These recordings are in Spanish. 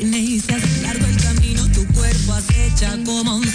hace largo el camino, tu cuerpo acecha como un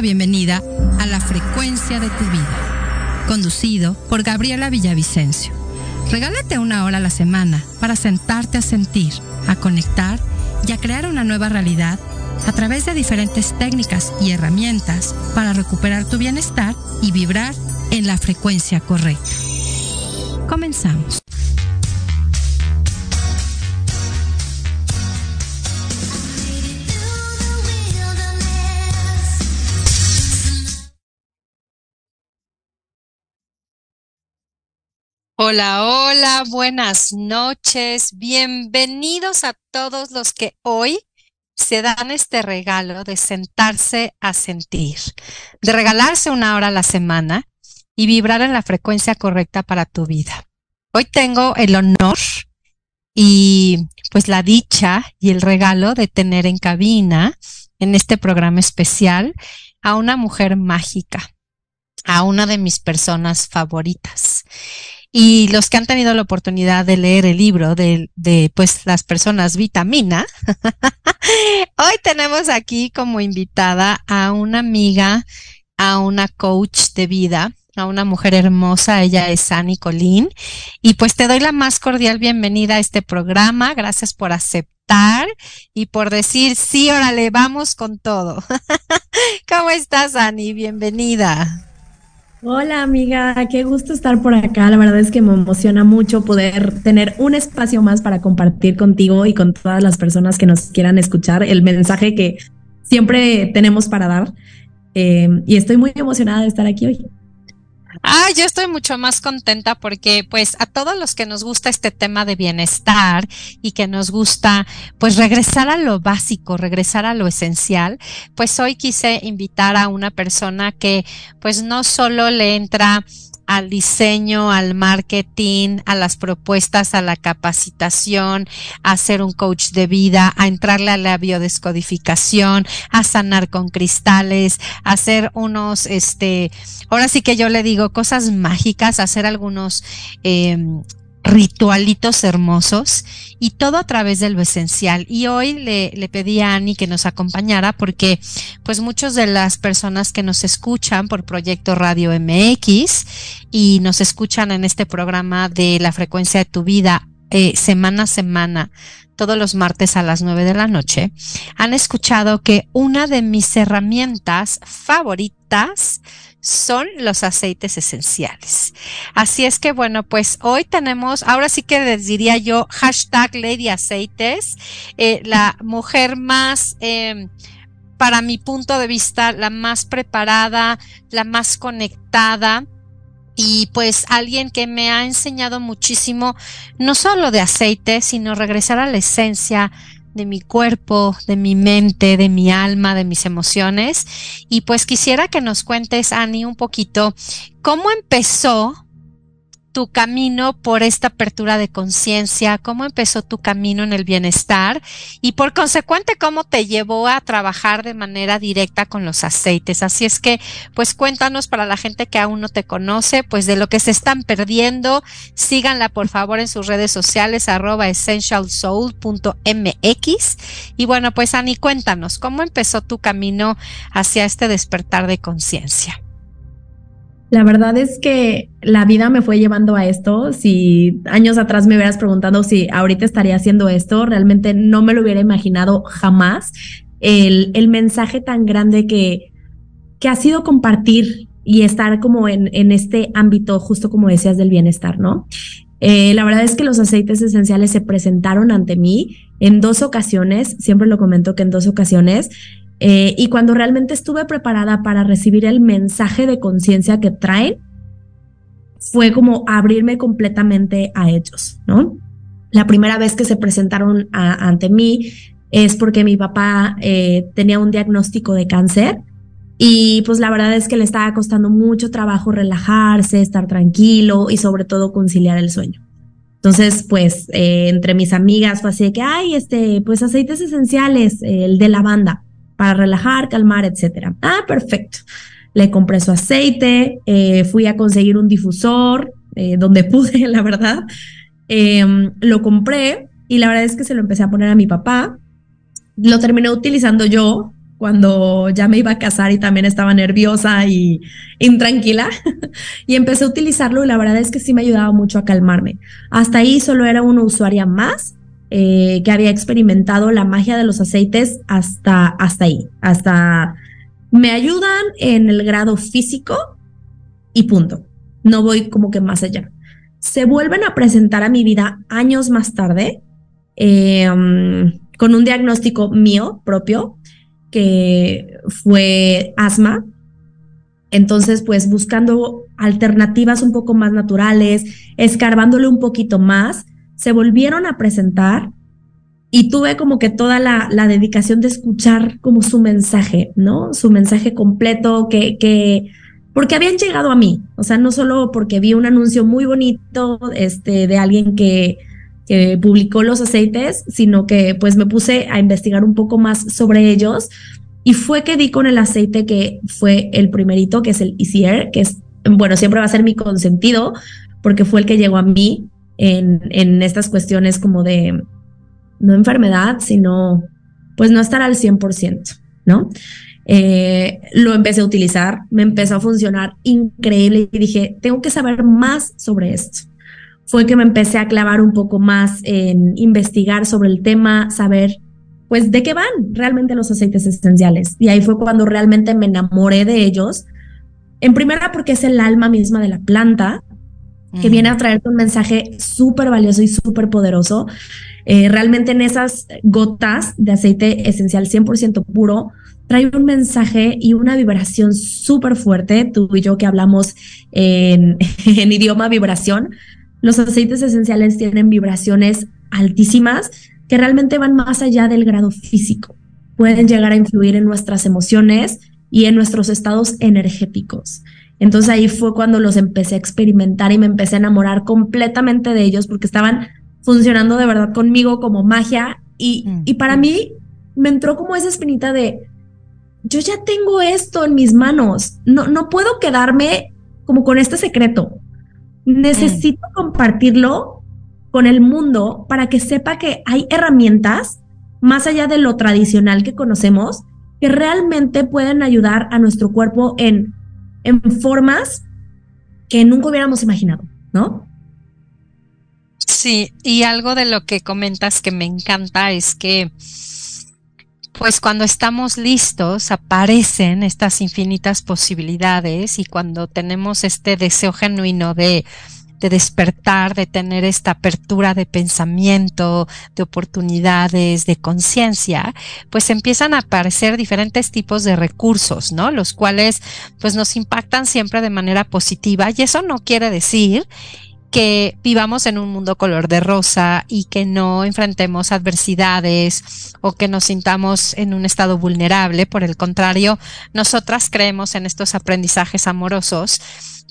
bienvenida a La Frecuencia de tu Vida, conducido por Gabriela Villavicencio. Regálate una hora a la semana para sentarte a sentir, a conectar y a crear una nueva realidad a través de diferentes técnicas y herramientas para recuperar tu bienestar y vibrar en la frecuencia correcta. Comenzamos. Hola, hola, buenas noches. Bienvenidos a todos los que hoy se dan este regalo de sentarse a sentir, de regalarse una hora a la semana y vibrar en la frecuencia correcta para tu vida. Hoy tengo el honor y pues la dicha y el regalo de tener en cabina en este programa especial a una mujer mágica, a una de mis personas favoritas. Y los que han tenido la oportunidad de leer el libro de, de pues las personas vitamina, hoy tenemos aquí como invitada a una amiga, a una coach de vida, a una mujer hermosa, ella es Annie Colín. Y pues te doy la más cordial bienvenida a este programa. Gracias por aceptar y por decir, sí, órale, vamos con todo. ¿Cómo estás, Annie? Bienvenida. Hola amiga, qué gusto estar por acá. La verdad es que me emociona mucho poder tener un espacio más para compartir contigo y con todas las personas que nos quieran escuchar el mensaje que siempre tenemos para dar. eh, y estoy muy emocionada de estar aquí hoy. Ah, yo estoy mucho más contenta porque pues a todos los que nos gusta este tema de bienestar y que nos gusta pues regresar a lo básico, regresar a lo esencial, pues hoy quise invitar a una persona que pues no solo le entra al diseño, al marketing, a las propuestas, a la capacitación, a ser un coach de vida, a entrarle a la biodescodificación, a sanar con cristales, a hacer unos, este, ahora sí que yo le digo cosas mágicas, hacer algunos eh, ritualitos hermosos y todo a través de lo esencial. Y hoy le, le, pedí a Ani que nos acompañara porque pues muchas de las personas que nos escuchan por Proyecto Radio MX y nos escuchan en este programa de la frecuencia de tu vida eh, semana a semana, todos los martes a las nueve de la noche, han escuchado que una de mis herramientas favoritas son los aceites esenciales. Así es que bueno, pues hoy tenemos, ahora sí que les diría yo, hashtag Lady Aceites, eh, la mujer más... Eh, para mi punto de vista, la más preparada, la más conectada, y pues alguien que me ha enseñado muchísimo, no solo de aceite, sino regresar a la esencia de mi cuerpo, de mi mente, de mi alma, de mis emociones. Y pues quisiera que nos cuentes, Ani, un poquito cómo empezó tu camino por esta apertura de conciencia, cómo empezó tu camino en el bienestar y por consecuente cómo te llevó a trabajar de manera directa con los aceites. Así es que, pues cuéntanos para la gente que aún no te conoce, pues de lo que se están perdiendo, síganla por favor en sus redes sociales arroba essentialsoul.mx y bueno, pues Ani, cuéntanos, ¿cómo empezó tu camino hacia este despertar de conciencia? La verdad es que la vida me fue llevando a esto. Si años atrás me hubieras preguntado si ahorita estaría haciendo esto, realmente no me lo hubiera imaginado jamás. El, mensaje tan grande que, que ha sido compartir y estar como en, en este ámbito, justo como decías, del bienestar, ¿no? Eh, la verdad es que los aceites esenciales se presentaron ante mí en dos ocasiones, siempre lo comento que en dos ocasiones, eh, y cuando realmente estuve preparada para recibir el mensaje de conciencia que traen, fue como abrirme completamente a ellos, ¿no? La primera vez que se presentaron ante mí es porque mi papá eh, tenía un diagnóstico de cáncer y pues la verdad es que le estaba costando mucho trabajo relajarse, estar tranquilo y sobre todo conciliar el sueño. Entonces, pues eh, entre mis amigas fue así que, ay, este, pues aceites esenciales, el de lavanda para relajar, calmar, etcétera. Ah, perfecto. Le compré su aceite, eh, fui a conseguir un difusor, eh, donde pude, la verdad. Em, lo compré y la verdad es que se lo empecé a poner a mi papá. Lo terminé utilizando yo cuando ya me iba a casar y también estaba nerviosa y intranquila. y empecé a utilizarlo y la verdad es que sí me ayudaba mucho a calmarme. Hasta ahí solo era una usuaria más eh, que había experimentado la magia de los aceites hasta, hasta ahí, hasta me ayudan en el grado físico y punto. No voy como que más allá. Se vuelven a presentar a mi vida años más tarde em, con un diagnóstico mío propio que fue asma. Entonces, pues buscando alternativas un poco más naturales, escarbándole un poquito más, se volvieron a presentar y tuve como que toda la, dedicación de escuchar como su mensaje, ¿no? Su mensaje completo que, que, porque habían llegado a mí, o sea, no solo porque vi un anuncio muy bonito este, de alguien que, publicó los aceites, sino que pues me puse a investigar un poco más sobre ellos. Y fue que di con el aceite que fue el primerito, que es el Easier, que es, bueno, siempre va a ser mi consentido, porque fue el que llegó a mí en, estas cuestiones como de, no enfermedad, sino pues no estar al 100%, ¿no? Eh, lo empecé a utilizar, me empezó a funcionar increíble y dije, tengo que saber más sobre esto. Fue que me empecé a clavar un poco más en investigar sobre el tema, saber pues de qué van realmente los aceites esenciales. Y ahí fue cuando realmente me enamoré de ellos. En primera porque es el alma misma de la planta, que viene a traerte un mensaje súper valioso y súper poderoso. Eh, realmente en esas gotas de aceite esencial 100% puro, trae un mensaje y una vibración súper fuerte. Tú y yo que hablamos en, en idioma vibración, los aceites esenciales tienen vibraciones altísimas que realmente van más allá del grado físico. Pueden llegar a influir en nuestras emociones y en nuestros estados energéticos. Entonces ahí fue cuando los empecé a experimentar y me empecé a enamorar completamente de ellos porque estaban funcionando de verdad conmigo como magia y, mm. y para mí me entró como esa espinita de, yo ya tengo esto en mis manos, no, no puedo quedarme como con este secreto, necesito mm. compartirlo con el mundo para que sepa que hay herramientas más allá de lo tradicional que conocemos que realmente pueden ayudar a nuestro cuerpo en, en formas que nunca hubiéramos imaginado, ¿no? Sí, y algo de lo que comentas que me encanta es que pues cuando estamos listos aparecen estas infinitas posibilidades y cuando tenemos este deseo genuino de, de despertar, de tener esta apertura de pensamiento, de oportunidades, de conciencia, pues empiezan a aparecer diferentes tipos de recursos, ¿no? Los cuales pues nos impactan siempre de manera positiva y eso no quiere decir que vivamos en un mundo color de rosa y que no enfrentemos adversidades o que nos sintamos en un estado vulnerable. Por el contrario, nosotras creemos en estos aprendizajes amorosos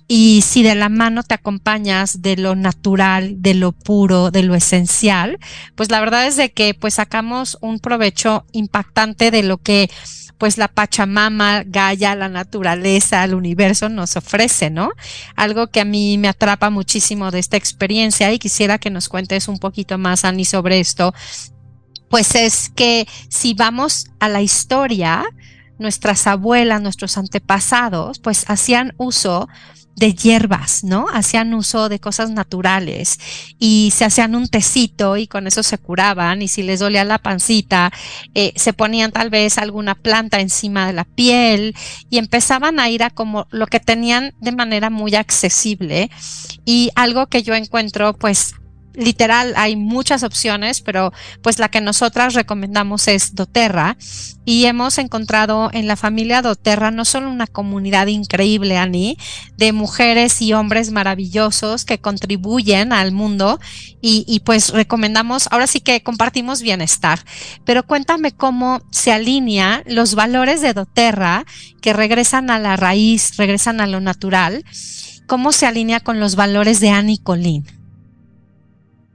y si de la mano te acompañas de lo natural, de lo puro, de lo esencial, pues la verdad es de que pues sacamos un provecho impactante de lo que pues la Pachamama, Gaia, la naturaleza, el universo nos ofrece, ¿no? Algo que a mí me atrapa muchísimo de esta experiencia y quisiera que nos cuentes un poquito más, Ani, sobre esto, pues es que si vamos a la historia, nuestras abuelas, nuestros antepasados, pues hacían uso de hierbas, ¿no? Hacían uso de cosas naturales y se hacían un tecito y con eso se curaban y si les dolía la pancita, eh, se ponían tal vez alguna planta encima de la piel y empezaban a ir a como lo que tenían de manera muy accesible y algo que yo encuentro pues literal hay muchas opciones, pero pues la que nosotras recomendamos es doTERRA. Y hemos encontrado en la familia doTERRA no solo una comunidad increíble, Ani, de mujeres y hombres maravillosos que contribuyen al mundo y, y pues recomendamos, ahora sí que compartimos bienestar, pero cuéntame cómo se alinea los valores de doTERRA que regresan a la raíz, regresan a lo natural, cómo se alinea con los valores de Annie Colín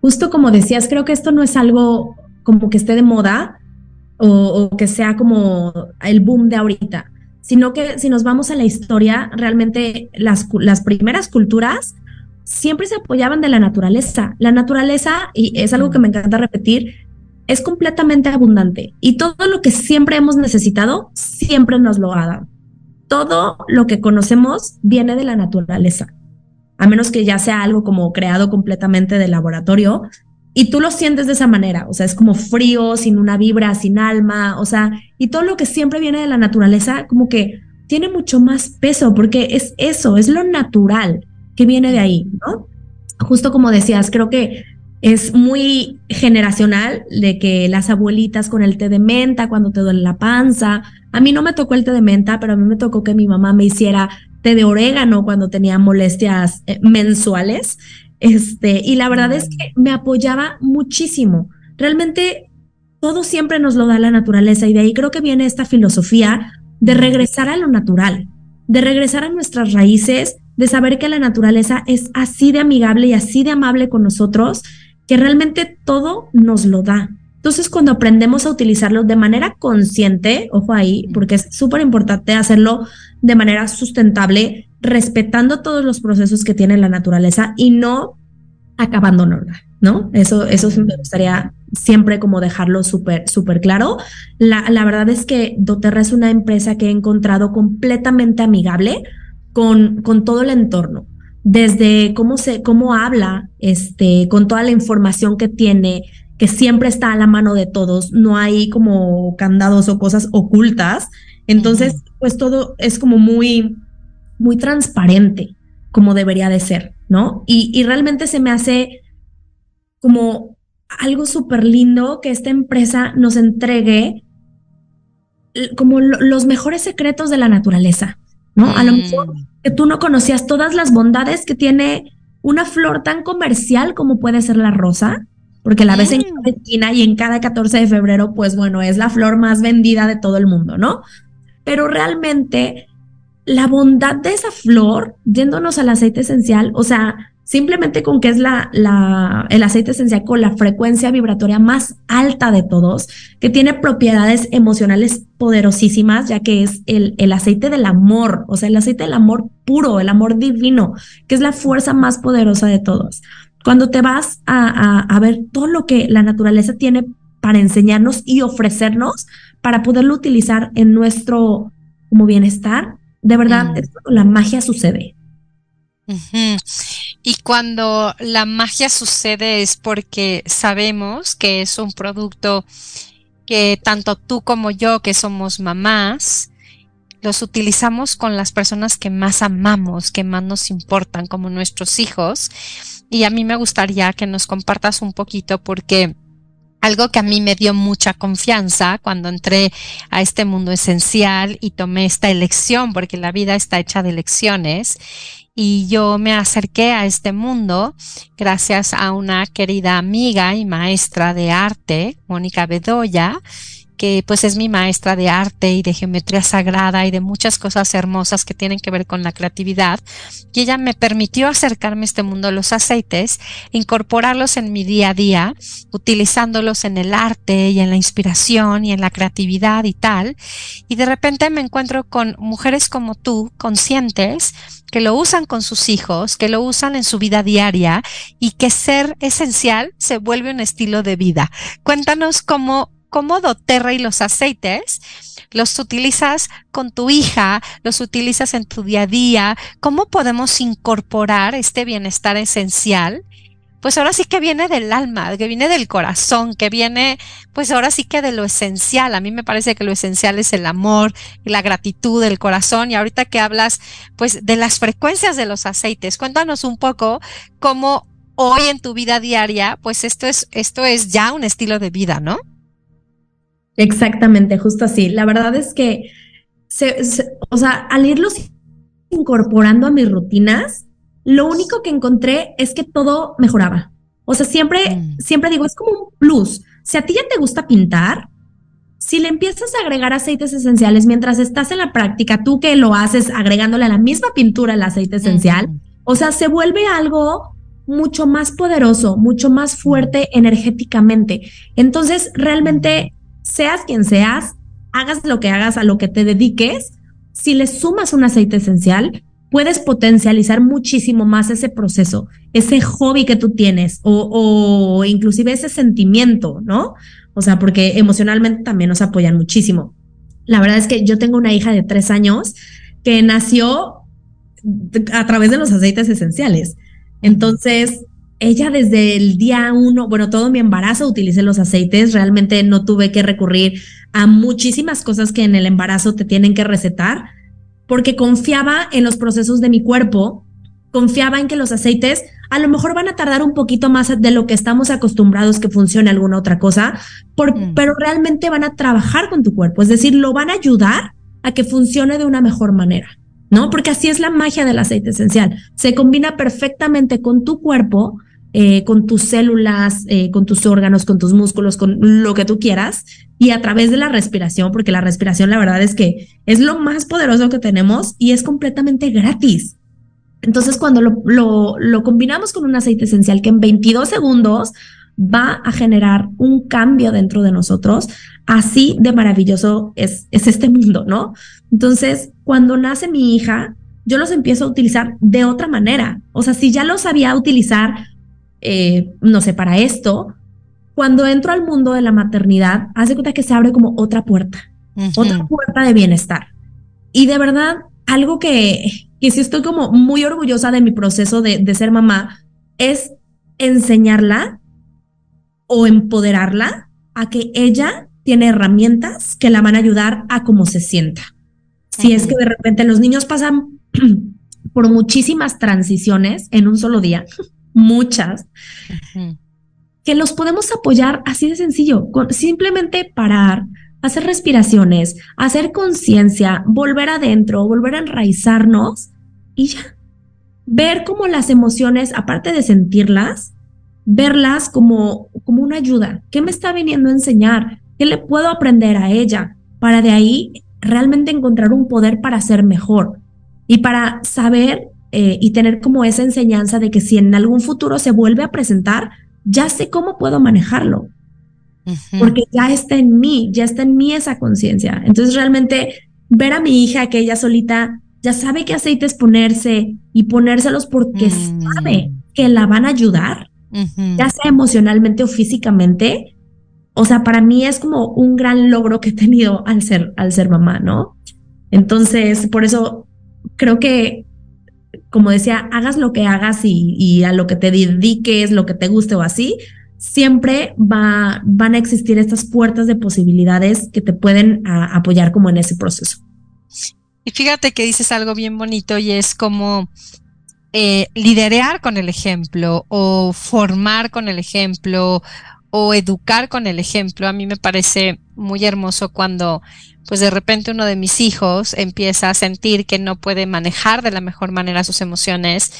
justo como decías, creo que esto no es algo como que esté de moda o, que sea como el boom de ahorita, sino que si nos vamos a la historia, realmente las, las primeras culturas siempre se apoyaban de la naturaleza. La naturaleza, y es algo que me encanta repetir, es completamente abundante y todo lo que siempre hemos necesitado, siempre nos lo ha dado. Todo lo que conocemos viene de la naturaleza a menos que ya sea algo como creado completamente de laboratorio, y tú lo sientes de esa manera, o sea, es como frío, sin una vibra, sin alma, o sea, y todo lo que siempre viene de la naturaleza, como que tiene mucho más peso, porque es eso, es lo natural que viene de ahí, ¿no? Justo como decías, creo que es muy generacional de que las abuelitas con el té de menta cuando te duele la panza. A mí no me tocó el té de menta, pero a mí me tocó que mi mamá me hiciera té de orégano cuando tenía molestias eh, mensuales. Este, y la verdad es que me apoyaba muchísimo. Realmente todo siempre nos lo da la naturaleza y de ahí creo que viene esta filosofía de regresar a lo natural, de regresar a nuestras raíces, de saber que la naturaleza es así de amigable y así de amable con nosotros, que realmente todo nos lo da. Entonces, cuando aprendemos a utilizarlo de manera consciente, ojo ahí, porque es súper importante hacerlo de manera sustentable, respetando todos los procesos que tiene la naturaleza y no acabándonosla, ¿no? Eso, eso me gustaría siempre como dejarlo súper, súper claro. La, la verdad es que doTERRA es una empresa que he encontrado completamente amigable con, con todo el entorno desde cómo se, cómo habla, este, con toda la información que tiene, que siempre está a la mano de todos, no hay como candados o cosas ocultas. Entonces, pues todo es como muy, muy transparente, como debería de ser, ¿no? Y, y realmente se me hace como algo súper lindo que esta empresa nos entregue como los mejores secretos de la naturaleza, ¿no? A lo mejor mm. que tú no conocías todas las bondades que tiene una flor tan comercial como puede ser la rosa, porque la ves en cada mm. esquina y en cada 14 de febrero, pues bueno, es la flor más vendida de todo el mundo, ¿no? Pero realmente la bondad de esa flor, yéndonos al aceite esencial, o sea, simplemente con que es la, la, el aceite esencial con la frecuencia vibratoria más alta de todos, que tiene propiedades emocionales poderosísimas, ya que es el, el aceite del amor, o sea, el aceite del amor puro, el amor divino, que es la fuerza más poderosa de todos. Cuando te vas a, a, ver todo lo que la naturaleza tiene para enseñarnos y ofrecernos para poderlo utilizar en nuestro como bienestar, de verdad, mm. la magia sucede. Y cuando la magia sucede es porque sabemos que es un producto que tanto tú como yo, que somos mamás, los utilizamos con las personas que más amamos, que más nos importan, como nuestros hijos. Y a mí me gustaría que nos compartas un poquito porque algo que a mí me dio mucha confianza cuando entré a este mundo esencial y tomé esta elección, porque la vida está hecha de elecciones, y yo me acerqué a este mundo gracias a una querida amiga y maestra de arte, Mónica Bedoya, que pues es mi maestra de arte y de geometría sagrada y de muchas cosas hermosas que tienen que ver con la creatividad. Y ella me permitió acercarme a este mundo los aceites, incorporarlos en mi día a día, utilizándolos en el arte y en la inspiración y en la creatividad y tal. Y de repente me encuentro con mujeres como tú, conscientes, que lo usan con sus hijos, que lo usan en su vida diaria y que ser esencial se vuelve un estilo de vida. Cuéntanos cómo cómo doTERRA y los aceites los utilizas con tu hija, los utilizas en tu día a día, cómo podemos incorporar este bienestar esencial. Pues ahora sí que viene del alma, que viene del corazón, que viene, pues ahora sí que de lo esencial. A mí me parece que lo esencial es el amor, la gratitud, el corazón. Y ahorita que hablas, pues, de las frecuencias de los aceites, cuéntanos un poco cómo hoy en tu vida diaria, pues esto es, esto es ya un estilo de vida, ¿no? Exactamente, justo así. La verdad es que, se, o sea, al irlos incorporando a mis rutinas, lo único que encontré es que todo mejoraba. O sea, siempre, mm. siempre digo, es como un plus. Si a ti ya te gusta pintar, si le empiezas a agregar aceites esenciales mientras estás en la práctica, tú que lo haces agregándole a la misma pintura el aceite esencial, o sea, se vuelve algo mucho más poderoso, mucho más fuerte energéticamente. Entonces, realmente seas quien seas, hagas lo que hagas, a lo que te dediques, si le sumas un aceite esencial, puedes potencializar muchísimo más ese proceso, ese hobby que tú tienes o, o inclusive ese sentimiento, ¿no? O sea, porque emocionalmente también nos apoyan muchísimo. La verdad es que yo tengo una hija de tres años que nació a través de los aceites esenciales. Entonces, ella desde el día uno, bueno, todo mi embarazo utilicé los aceites, realmente no tuve que recurrir a muchísimas cosas que en el embarazo te tienen que recetar, porque confiaba en los procesos de mi cuerpo, confiaba en que los aceites a lo mejor van a tardar un poquito más de lo que estamos acostumbrados que funcione alguna otra cosa, mm. pero realmente van a trabajar con tu cuerpo, es decir, lo van a ayudar a que funcione de una mejor manera. ¿No? Porque así es la magia del aceite esencial. Se combina perfectamente con tu cuerpo eh, con tus células, eh, con tus órganos, con tus músculos, con lo que tú quieras, y a través de la respiración, porque la respiración la verdad es que es lo más poderoso que tenemos y es completamente gratis. Entonces, cuando lo, lo, lo combinamos con un aceite esencial que en 22 segundos va a generar un cambio dentro de nosotros, así de maravilloso es, es este mundo, ¿no? Entonces, cuando nace mi hija, yo los empiezo a utilizar de otra manera. O sea, si ya los sabía utilizar eh, no sé, para esto, cuando entro al mundo de la maternidad, hace cuenta que se abre como otra puerta, otra puerta de bienestar. Y de verdad, algo que, que sí estoy como muy orgullosa de mi proceso de, de ser mamá, es enseñarla o empoderarla a que ella tiene herramientas que la van a ayudar a cómo se sienta. Si es que de repente los niños pasan por muchísimas transiciones en un solo día, muchas, que los podemos apoyar así de sencillo, con simplemente parar, hacer respiraciones, hacer conciencia, volver adentro, volver a enraizarnos y ya. Ver cómo las emociones, aparte de sentirlas, verlas como, como una ayuda. ¿Qué me está viniendo a enseñar? ¿Qué le puedo aprender a ella? Para de ahí realmente encontrar un poder para ser mejor y para saber eh, y tener como esa enseñanza de que si en algún futuro se vuelve a presentar, ya sé cómo puedo manejarlo. Porque ya está en mí, ya está en mí esa conciencia. Entonces realmente ver a mi hija que ella solita ya sabe qué aceites ponerse y ponérselos porque mm. sabe que la van a ayudar, ya sea emocionalmente o físicamente. O sea, para mí es como un gran logro que he tenido al ser, al ser mamá, ¿no? Entonces, por eso creo que, como decía, hagas lo que hagas y, a lo que te dediques, lo que te guste o así, siempre va, van a existir estas puertas de posibilidades que te pueden apoyar como en ese proceso. Y fíjate que dices algo bien bonito y es como eh, liderear con el ejemplo o formar con el ejemplo o educar con el ejemplo. A mí me parece muy hermoso cuando pues de repente uno de mis hijos empieza a sentir que no puede manejar de la mejor manera sus emociones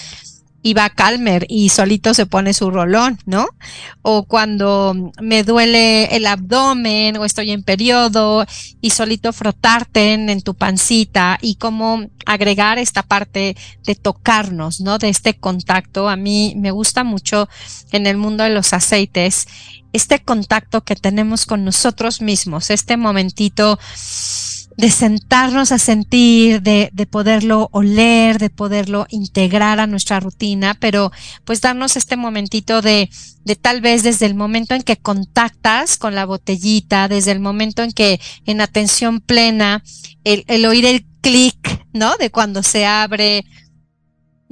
y va a Calmer y solito se pone su rolón, ¿no? O cuando me duele el abdomen o estoy en periodo y solito frotarte en, tu pancita y cómo agregar esta parte de tocarnos, ¿no? De este contacto. A mí me gusta mucho en el mundo de los aceites este contacto que tenemos con nosotros mismos, este momentito de sentarnos a sentir, de, de, poderlo oler, de poderlo integrar a nuestra rutina, pero pues darnos este momentito de, de tal vez desde el momento en que contactas con la botellita, desde el momento en que en atención plena, el, el oír el clic, ¿no? De cuando se abre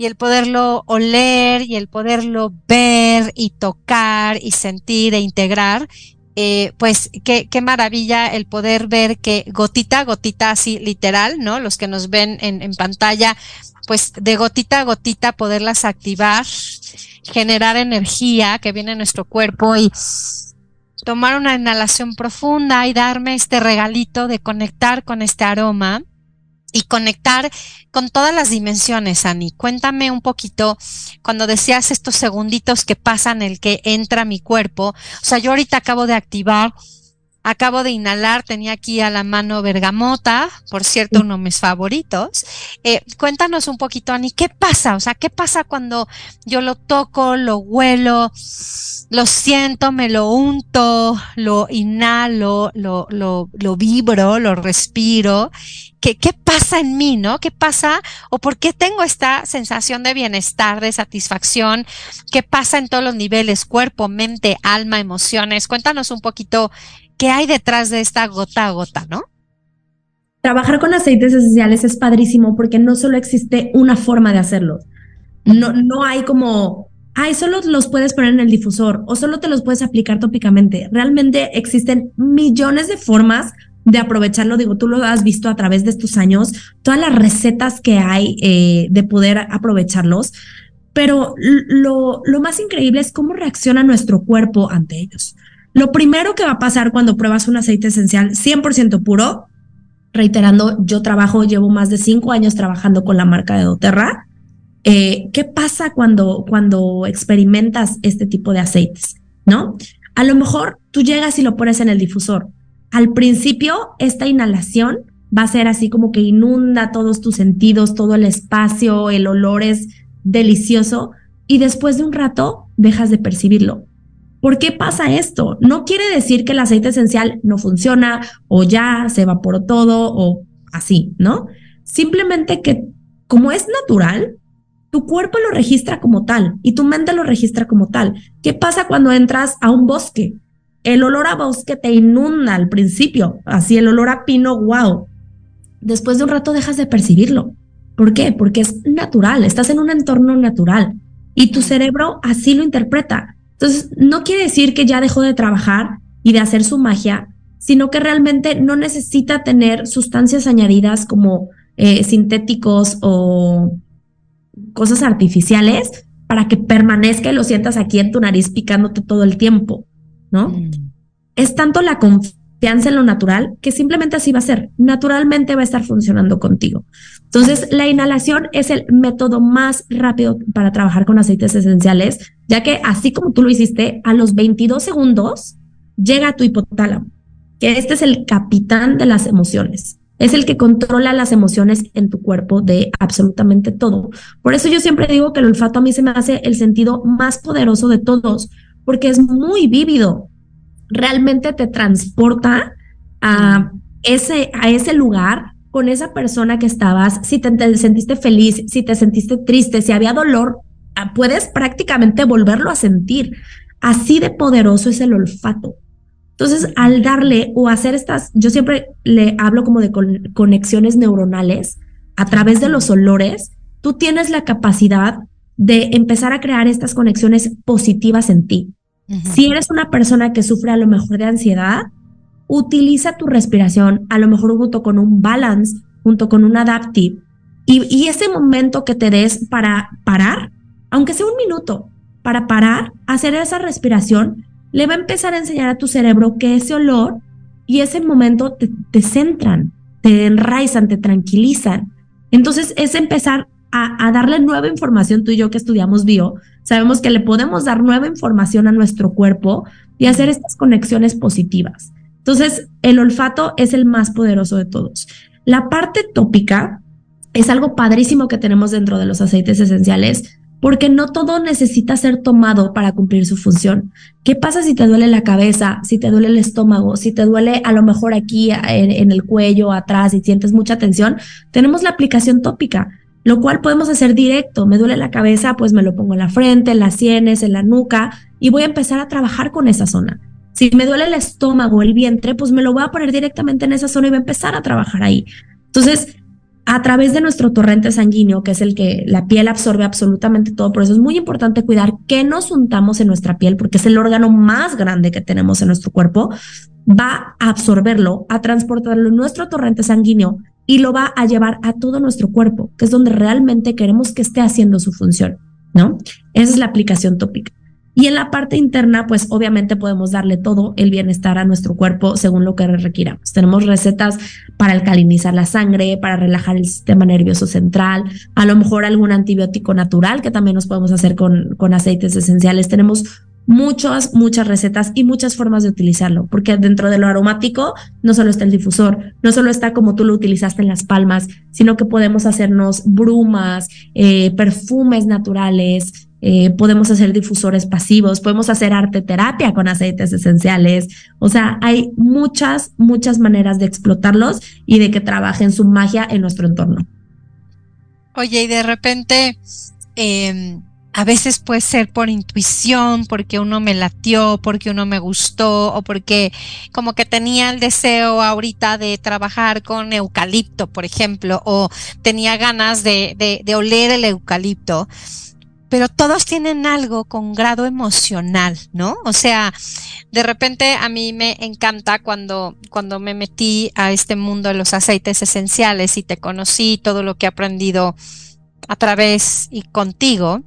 y el poderlo oler y el poderlo ver y tocar y sentir e integrar, eh, pues qué, qué, maravilla el poder ver que gotita a gotita, así literal, ¿no? Los que nos ven en, en pantalla, pues de gotita a gotita poderlas activar, generar energía que viene en nuestro cuerpo y tomar una inhalación profunda y darme este regalito de conectar con este aroma y conectar con todas las dimensiones, Ani. Cuéntame un poquito cuando decías estos segunditos que pasan el que entra mi cuerpo. O sea, yo ahorita acabo de activar Acabo de inhalar, tenía aquí a la mano bergamota, por cierto, uno de mis favoritos. Eh, cuéntanos un poquito, Ani, ¿qué pasa? O sea, ¿qué pasa cuando yo lo toco, lo huelo, lo siento, me lo unto, lo inhalo, lo, lo, lo vibro, lo respiro? ¿Qué, ¿Qué pasa en mí, no? ¿Qué pasa? ¿O por qué tengo esta sensación de bienestar, de satisfacción? ¿Qué pasa en todos los niveles? Cuerpo, mente, alma, emociones. Cuéntanos un poquito ¿qué hay detrás de esta gota a gota, no? Trabajar con aceites esenciales es padrísimo porque no solo existe una forma de hacerlo. No, no hay como, ay, solo los puedes poner en el difusor o solo te los puedes aplicar tópicamente. Realmente existen millones de formas de aprovecharlo. Digo, tú lo has visto a través de estos años, todas las recetas que hay eh, de poder aprovecharlos. Pero lo, lo más increíble es cómo reacciona nuestro cuerpo ante ellos. Lo primero que va a pasar cuando pruebas un aceite esencial 100% puro, reiterando, yo trabajo, llevo más de cinco años trabajando con la marca de doTERRA. Eh, ¿Qué pasa cuando, cuando experimentas este tipo de aceites? ¿No? A lo mejor tú llegas y lo pones en el difusor. Al principio, esta inhalación va a ser así como que inunda todos tus sentidos, todo el espacio, el olor es delicioso y después de un rato dejas de percibirlo. ¿Por qué pasa esto? No quiere decir que el aceite esencial no funciona o ya se evaporó todo o así, ¿no? Simplemente que como es natural, tu cuerpo lo registra como tal y tu mente lo registra como tal. ¿Qué pasa cuando entras a un bosque? El olor a bosque te inunda al principio, así el olor a pino, wow. Después de un rato dejas de percibirlo. ¿Por qué? Porque es natural, estás en un entorno natural y tu cerebro así lo interpreta. Entonces, no quiere decir que ya dejó de trabajar y de hacer su magia, sino que realmente no necesita tener sustancias añadidas como eh, sintéticos o cosas artificiales para que permanezca y lo sientas aquí en tu nariz picándote todo el tiempo, ¿no? Mm. Es tanto la confianza confianza en lo natural, que simplemente así va a ser, naturalmente va a estar funcionando contigo. Entonces, la inhalación es el método más rápido para trabajar con aceites esenciales, ya que así como tú lo hiciste, a los 22 segundos llega tu hipotálamo, que este es el capitán de las emociones. Es el que controla las emociones en tu cuerpo de absolutamente todo. Por eso yo siempre digo que el olfato a mí se me hace el sentido más poderoso de todos, porque es muy vívido realmente te transporta a ese, a ese lugar con esa persona que estabas, si te, sentiste feliz, si te sentiste triste, si había dolor, puedes prácticamente volverlo a sentir. Así de poderoso es el olfato. Entonces, al darle o hacer estas, yo siempre le hablo como de conexiones neuronales a través de los olores, tú tienes la capacidad de empezar a crear estas conexiones positivas en ti. Si eres una persona que sufre a lo mejor de ansiedad, utiliza tu respiración, a lo mejor junto con un balance, junto con un adaptive, y, ese momento que te des para parar, aunque sea un minuto, para parar, hacer esa respiración, le va a empezar a enseñar a tu cerebro que ese olor y ese momento te, centran, te enraizan, te tranquilizan. Entonces es empezar a, darle nueva información, tú y yo que estudiamos bio, sabemos que le podemos dar nueva información a nuestro cuerpo y hacer estas conexiones positivas. Entonces, el olfato es el más poderoso de todos. La parte tópica es algo padrísimo que tenemos dentro de los aceites esenciales porque no todo necesita ser tomado para cumplir su función. ¿Qué pasa si te duele la cabeza, si te duele el estómago, si te duele a lo mejor aquí en, el cuello, atrás y sientes mucha tensión? Tenemos la aplicación tópica lo cual podemos hacer directo. Me duele la cabeza, pues me lo pongo en la frente, en las sienes, en la nuca y voy a empezar a trabajar con esa zona. Si me duele el estómago, el vientre, pues me lo voy a poner directamente en esa zona y voy a empezar a trabajar ahí. Entonces, a través de nuestro torrente sanguíneo, que es el que la piel absorbe absolutamente todo, por eso es muy importante cuidar qué nos untamos en nuestra piel, porque es el órgano más grande que tenemos en nuestro cuerpo, va a absorberlo, a transportarlo en nuestro torrente sanguíneo y lo va a llevar a todo nuestro cuerpo, que es donde realmente queremos que esté haciendo su función, ¿no? Esa es la aplicación tópica. Y en la parte interna, pues obviamente podemos darle todo el bienestar a nuestro cuerpo según lo que requiramos. Tenemos recetas para alcalinizar la sangre, para relajar el sistema nervioso central, a lo mejor algún antibiótico natural que también nos podemos hacer con, con aceites esenciales. Tenemos muchas, muchas recetas y muchas formas de utilizarlo, porque dentro de lo aromático no solo está el difusor, no solo está como tú lo utilizaste en las palmas, sino que podemos hacernos brumas, eh, perfumes naturales, eh, podemos hacer difusores pasivos, podemos hacer arte terapia con aceites esenciales. O sea, hay muchas, muchas maneras de explotarlos y de que trabajen su magia en nuestro entorno. Oye, y de repente, eh, a veces puede ser por intuición, porque uno me latió, porque uno me gustó o porque como que tenía el deseo ahorita de trabajar con eucalipto, por ejemplo, o tenía ganas de, de, oler el eucalipto. Pero todos tienen algo con grado emocional, ¿no? O sea, de repente a mí me encanta cuando, cuando me metí a este mundo de los aceites esenciales y te conocí todo lo que he aprendido a través y contigo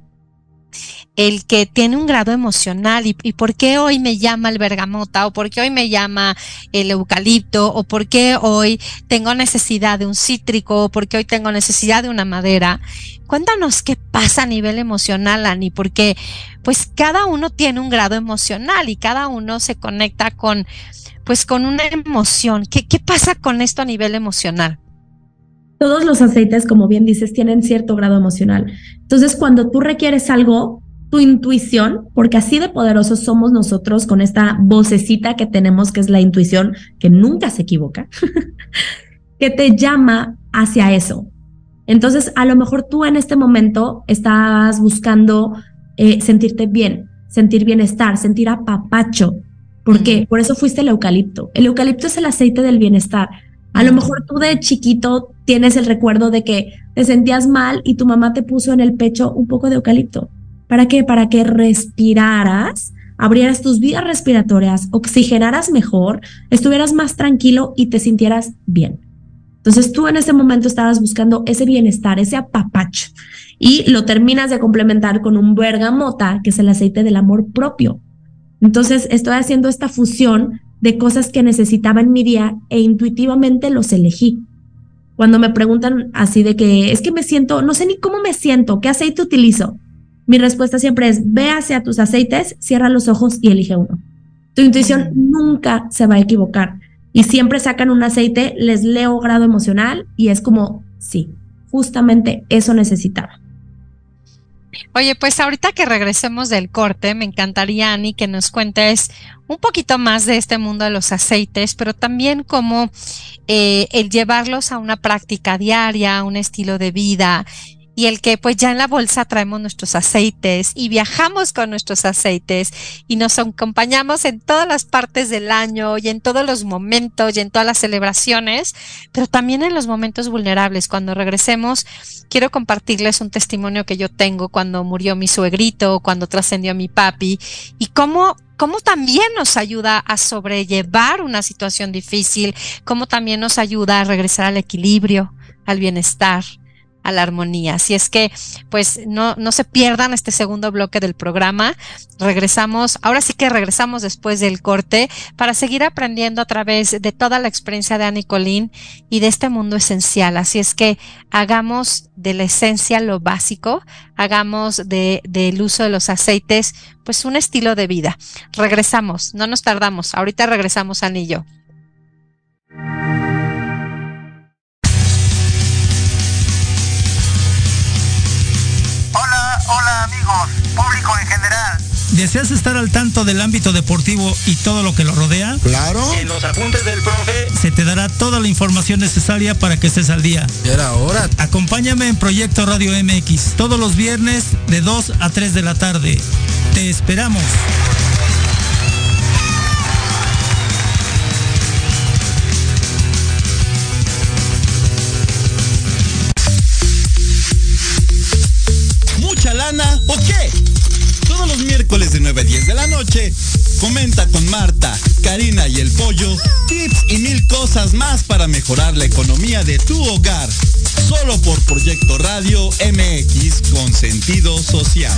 el que tiene un grado emocional y, por qué hoy me llama el bergamota o por qué hoy me llama el eucalipto o por qué hoy tengo necesidad de un cítrico o por qué hoy tengo necesidad de una madera. Cuéntanos qué pasa a nivel emocional, Ani, porque pues cada uno tiene un grado emocional y cada uno se conecta con pues con una emoción. ¿Qué, qué pasa con esto a nivel emocional? Todos los aceites, como bien dices, tienen cierto grado emocional. Entonces, cuando tú requieres algo, tu intuición, porque así de poderosos somos nosotros con esta vocecita que tenemos, que es la intuición, que nunca se equivoca, que te llama hacia eso. Entonces, a lo mejor tú en este momento estás buscando eh, sentirte bien, sentir bienestar, sentir apapacho. ¿Por qué? Por eso fuiste el eucalipto. El eucalipto es el aceite del bienestar. A lo mejor tú de chiquito tienes el recuerdo de que te sentías mal y tu mamá te puso en el pecho un poco de eucalipto. ¿Para qué? Para que respiraras, abrieras tus vías respiratorias, oxigenaras mejor, estuvieras más tranquilo y te sintieras bien. Entonces tú en ese momento estabas buscando ese bienestar, ese apapacho y lo terminas de complementar con un bergamota, que es el aceite del amor propio. Entonces estoy haciendo esta fusión de cosas que necesitaba en mi día e intuitivamente los elegí. Cuando me preguntan así de que es que me siento, no sé ni cómo me siento, qué aceite utilizo, mi respuesta siempre es ve hacia tus aceites, cierra los ojos y elige uno. Tu intuición nunca se va a equivocar y siempre sacan un aceite, les leo grado emocional y es como, sí, justamente eso necesitaba. Oye, pues ahorita que regresemos del corte, me encantaría, Ani, que nos cuentes un poquito más de este mundo de los aceites, pero también cómo eh, el llevarlos a una práctica diaria, a un estilo de vida, y el que pues ya en la bolsa traemos nuestros aceites y viajamos con nuestros aceites y nos acompañamos en todas las partes del año y en todos los momentos y en todas las celebraciones, pero también en los momentos vulnerables. Cuando regresemos, quiero compartirles un testimonio que yo tengo cuando murió mi suegrito, cuando trascendió mi papi y cómo cómo también nos ayuda a sobrellevar una situación difícil, cómo también nos ayuda a regresar al equilibrio, al bienestar, a la armonía. Así es que, pues, no, no se pierdan este segundo bloque del programa. Regresamos, ahora sí que regresamos después del corte para seguir aprendiendo a través de toda la experiencia de Annie Colleen y de este mundo esencial. Así es que hagamos de la esencia lo básico, hagamos de, del uso de los aceites, pues, un estilo de vida. Regresamos, no nos tardamos. Ahorita regresamos, Anillo. ¿Deseas estar al tanto del ámbito deportivo y todo lo que lo rodea? Claro. En los apuntes del profe se te dará toda la información necesaria para que estés al día. Era hora. Acompáñame en Proyecto Radio MX todos los viernes de 2 a 3 de la tarde. Te esperamos. ¿Mucha lana o qué? Miércoles de 9 a 10 de la noche, comenta con Marta, Karina y el Pollo tips y mil cosas más para mejorar la economía de tu hogar. Solo por Proyecto Radio MX con sentido social.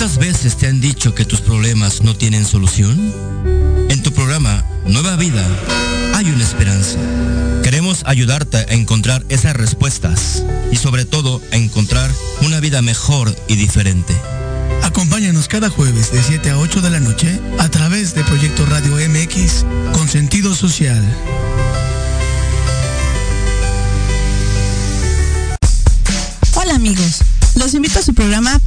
¿Cuántas veces te han dicho que tus problemas no tienen solución? En tu programa Nueva Vida hay una esperanza. Queremos ayudarte a encontrar esas respuestas y sobre todo a encontrar una vida mejor y diferente. Acompáñanos cada jueves de 7 a 8 de la noche a través de Proyecto Radio MX con sentido social. Hola amigos. Los invito a su programa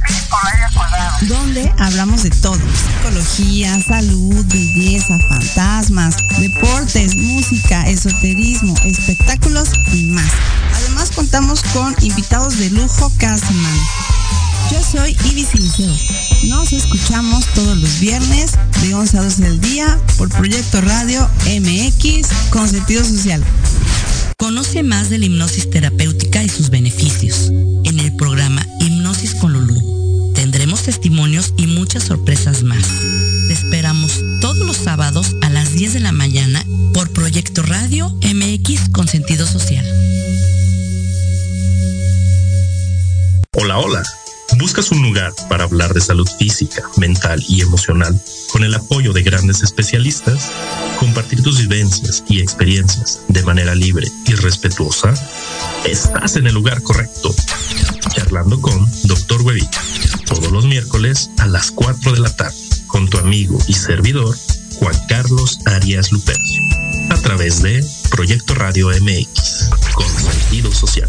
donde hablamos de todo. Psicología, salud, belleza, fantasmas, deportes, música, esoterismo, espectáculos y más. Además contamos con invitados de lujo cada semana. Yo soy Ibis Siliceo. Nos escuchamos todos los viernes de 11 a 12 del día por Proyecto Radio MX con sentido social. Conoce más de la hipnosis terapéutica y sus beneficios en el programa Hipnosis con Lulú. Tendremos testimonios y muchas sorpresas más. Te esperamos todos los sábados a las 10 de la mañana por Proyecto Radio MX con sentido social. Hola, hola. ¿Buscas un lugar para hablar de salud física, mental y emocional con el apoyo de grandes especialistas? ¿Compartir tus vivencias y experiencias de manera libre y respetuosa? Estás en el lugar correcto. Charlando con Dr. Webita. Todos los miércoles a las 4 de la tarde con tu amigo y servidor Juan Carlos Arias Lupercio. A través de Proyecto Radio MX con sentido social.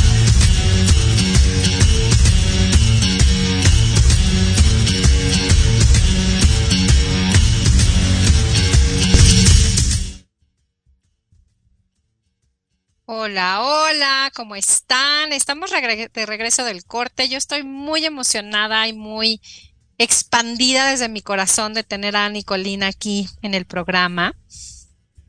Hola, hola, ¿cómo están? Estamos de regreso del corte. Yo estoy muy emocionada y muy expandida desde mi corazón de tener a Nicolina aquí en el programa.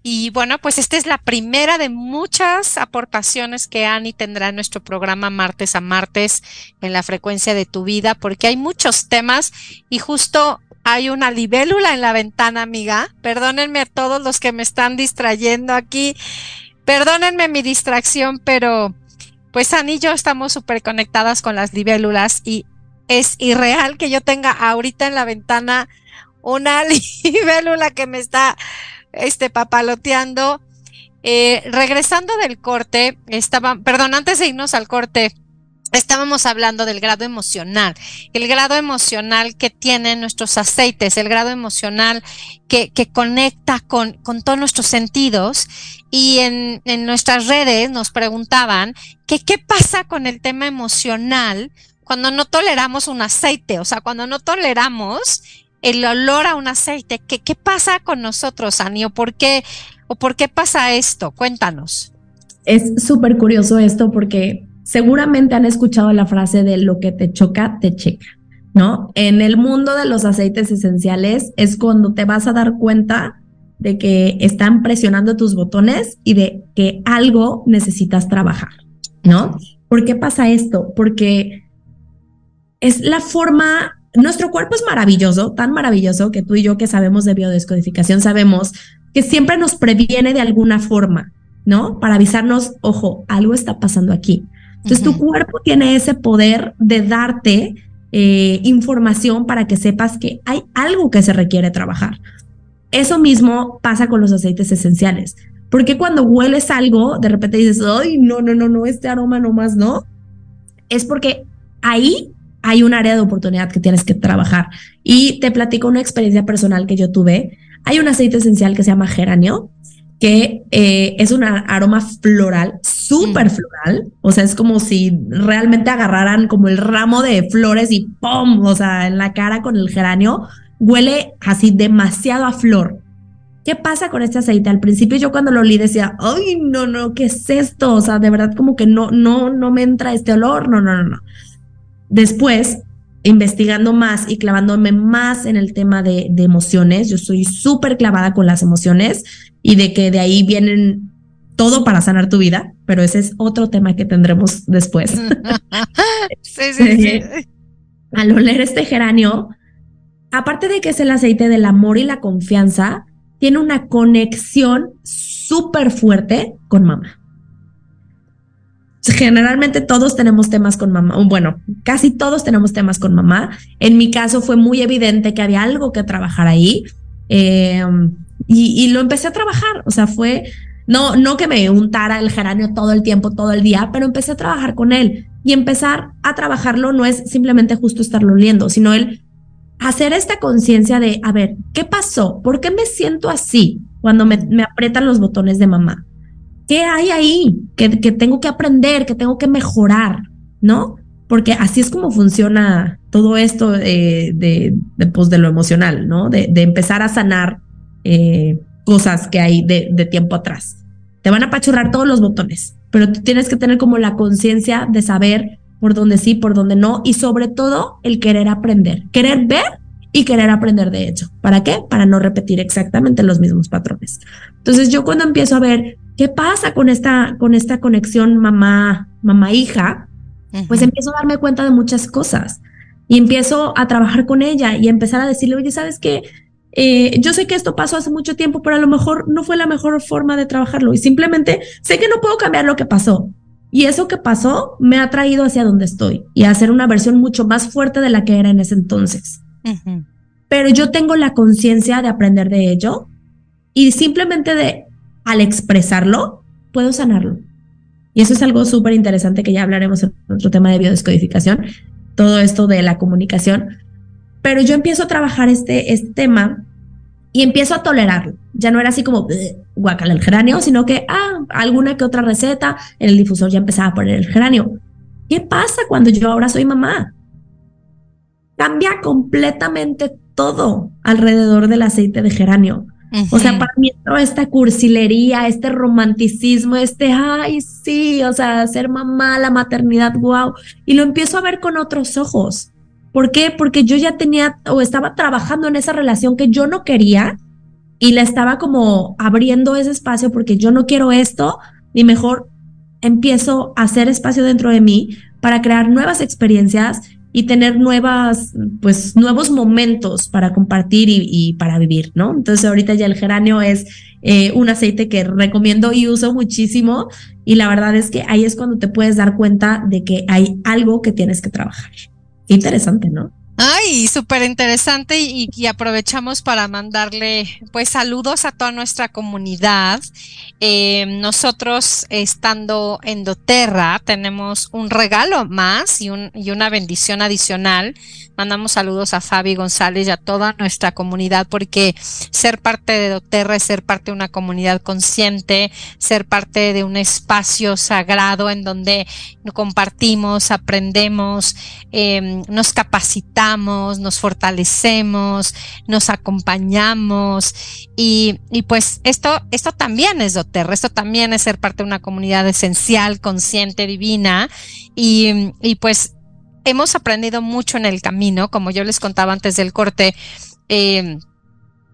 Y bueno, pues esta es la primera de muchas aportaciones que Ani tendrá en nuestro programa martes a martes en la frecuencia de tu vida, porque hay muchos temas y justo hay una libélula en la ventana, amiga. Perdónenme a todos los que me están distrayendo aquí. Perdónenme mi distracción, pero pues Ani y yo estamos súper conectadas con las libélulas y es irreal que yo tenga ahorita en la ventana una libélula que me está este, papaloteando. Eh, regresando del corte, estaba, perdón, antes de irnos al corte, estábamos hablando del grado emocional, el grado emocional que tienen nuestros aceites, el grado emocional que, que conecta con, con, todos nuestros sentidos. Y en, en nuestras redes nos preguntaban que qué pasa con el tema emocional cuando no toleramos un aceite, o sea, cuando no toleramos el olor a un aceite. ¿Qué, qué pasa con nosotros, Ani? ¿O por qué, o por qué pasa esto? Cuéntanos. Es súper curioso esto porque seguramente han escuchado la frase de lo que te choca, te checa, ¿no? En el mundo de los aceites esenciales es cuando te vas a dar cuenta de que están presionando tus botones y de que algo necesitas trabajar, ¿no? ¿Por qué pasa esto? Porque es la forma nuestro cuerpo es maravilloso, tan maravilloso que tú y yo que sabemos de biodescodificación sabemos que siempre nos previene de alguna forma, ¿no? Para avisarnos, ojo, algo está pasando aquí. Entonces tu cuerpo tiene ese poder de darte eh, información para que sepas que hay algo que se requiere trabajar. Eso mismo pasa con los aceites esenciales. Porque cuando hueles algo, de repente dices, ay, no, no, no, no, este aroma nomás no. Es porque ahí hay un área de oportunidad que tienes que trabajar. Y te platico una experiencia personal que yo tuve. Hay un aceite esencial que se llama geranio, que eh, es un aroma floral, súper floral. O sea, es como si realmente agarraran como el ramo de flores y ¡pum! O sea, en la cara con el geranio. Huele así demasiado a flor. ¿Qué pasa con este aceite? Al principio yo cuando lo olí decía, ay, no, no, ¿qué es esto? O sea, de verdad como que no, no, no me entra este olor. No, no, no, no. Después, investigando más y clavándome más en el tema de, emociones, yo soy súper clavada con las emociones y de que de ahí vienen todo para sanar tu vida, pero ese es otro tema que tendremos después. sí, sí, sí. Al oler este geranio, aparte de que es el aceite del amor y la confianza, tiene una conexión súper fuerte con mamá generalmente todos tenemos temas con mamá, bueno, casi todos tenemos temas con mamá. En mi caso fue muy evidente que había algo que trabajar ahí em, y, lo empecé a trabajar, o sea, fue, no, no que me untara el geranio todo el tiempo, todo el día, pero empecé a trabajar con él y empezar a trabajarlo no es simplemente justo estarlo oliendo, sino el hacer esta conciencia de, a ver, ¿qué pasó? ¿Por qué me siento así cuando me, me aprietan los botones de mamá? ¿Qué hay ahí que, tengo que aprender, que tengo que mejorar? ¿No? Porque así es como funciona todo esto de, pues, de lo emocional, ¿no? De, empezar a sanar eh, cosas que hay de, tiempo atrás. Te van a apachurrar todos los botones, pero tú tienes que tener como la conciencia de saber por dónde sí, por dónde no, y sobre todo el querer aprender, querer ver y querer aprender de hecho. ¿Para qué? Para no repetir exactamente los mismos patrones. Entonces yo cuando empiezo a ver ¿qué pasa con esta, con esta conexión mamá, mamá hija? Pues empiezo a darme cuenta de muchas cosas y empiezo a trabajar con ella y empezar a decirle, oye, ¿sabes qué? Eh, yo sé que esto pasó hace mucho tiempo, pero a lo mejor no fue la mejor forma de trabajarlo y simplemente sé que no puedo cambiar lo que pasó. Y eso que pasó me ha traído hacia donde estoy y a hacer una versión mucho más fuerte de la que era en ese entonces. Pero yo tengo la conciencia de aprender de ello y simplemente de al expresarlo, puedo sanarlo. Y eso es algo súper interesante que ya hablaremos en otro tema de biodescodificación, todo esto de la comunicación. pero yo empiezo a trabajar este, este tema y empiezo a tolerarlo. Ya no era así como guacala el geranio, sino que, ah, alguna que otra receta, en el difusor ya empezaba a poner el geranio. ¿Qué pasa cuando yo ahora soy mamá? Cambia completamente todo alrededor del aceite de geranio. O sea, para mí toda esta cursilería, este romanticismo, este, ay, sí, o sea, ser mamá, la maternidad, wow. Y lo empiezo a ver con otros ojos. ¿Por qué? Porque yo ya tenía o estaba trabajando en esa relación que yo no quería y le estaba como abriendo ese espacio porque yo no quiero esto y mejor empiezo a hacer espacio dentro de mí para crear nuevas experiencias y tener nuevas, pues, nuevos momentos para compartir y, para vivir, ¿no? Entonces ahorita ya el geranio es eh, un aceite que recomiendo y uso muchísimo y la verdad es que ahí es cuando te puedes dar cuenta de que hay algo que tienes que trabajar. interesante, ¿no? Ay, súper interesante y, aprovechamos para mandarle pues saludos a toda nuestra comunidad. Eh, nosotros estando en doTERRA tenemos un regalo más y una bendición adicional Mandamos saludos a Fabi González y a toda nuestra comunidad porque ser parte de doTERRA es ser parte de una comunidad consciente, ser parte de un espacio sagrado en donde compartimos, aprendemos, em, nos capacitamos, nos fortalecemos, nos acompañamos y, y, pues esto, esto también es doTERRA, esto también es ser parte de una comunidad esencial, consciente, divina y, y pues hemos aprendido mucho en el camino, como yo les contaba antes del corte. Eh,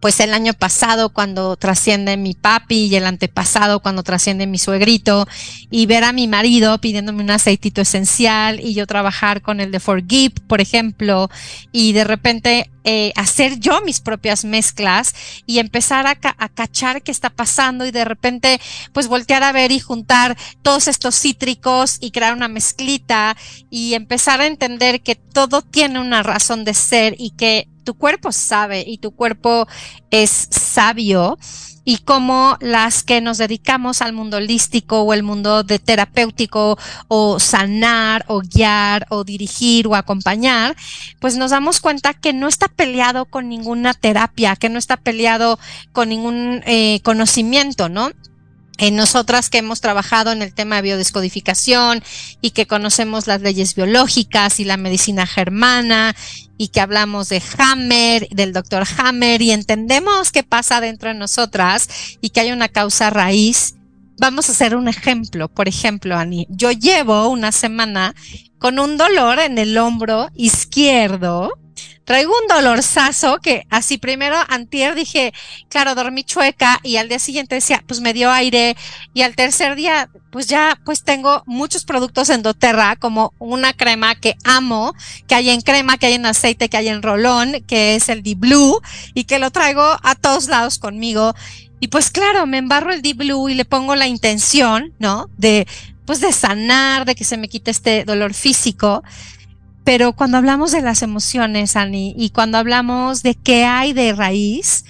pues el año pasado cuando trasciende mi papi y el antepasado cuando trasciende mi suegrito y ver a mi marido pidiéndome un aceitito esencial y yo trabajar con el de Forgive, por ejemplo, y de repente eh, hacer yo mis propias mezclas y empezar a, a, cachar qué está pasando y de repente pues voltear a ver y juntar todos estos cítricos y crear una mezclita y empezar a entender que todo tiene una razón de ser y que tu cuerpo sabe y tu cuerpo es sabio y como las que nos dedicamos al mundo holístico o el mundo de terapéutico o sanar o guiar o dirigir o acompañar, pues nos damos cuenta que no está peleado con ninguna terapia, que no está peleado con ningún eh, conocimiento, ¿no? En nosotras que hemos trabajado en el tema de biodescodificación y que conocemos las leyes biológicas y la medicina germana y que hablamos de Hammer, del doctor Hammer y entendemos qué pasa dentro de nosotras y que hay una causa raíz. Vamos a hacer un ejemplo. Por ejemplo, Ani, yo llevo una semana con un dolor en el hombro izquierdo Traigo un dolorzazo que así primero antier dije, claro, dormí chueca y al día siguiente decía, pues me dio aire y al tercer día, pues ya, pues tengo muchos productos en doTERRA como una crema que amo, que hay en crema, que hay en aceite, que hay en rolón, que es el D-Blue y que lo traigo a todos lados conmigo. Y pues claro, me embarro el D-Blue y le pongo la intención, ¿no? De, pues de sanar, de que se me quite este dolor físico. Pero cuando hablamos de las emociones, Ani, y cuando hablamos de qué hay de raíz,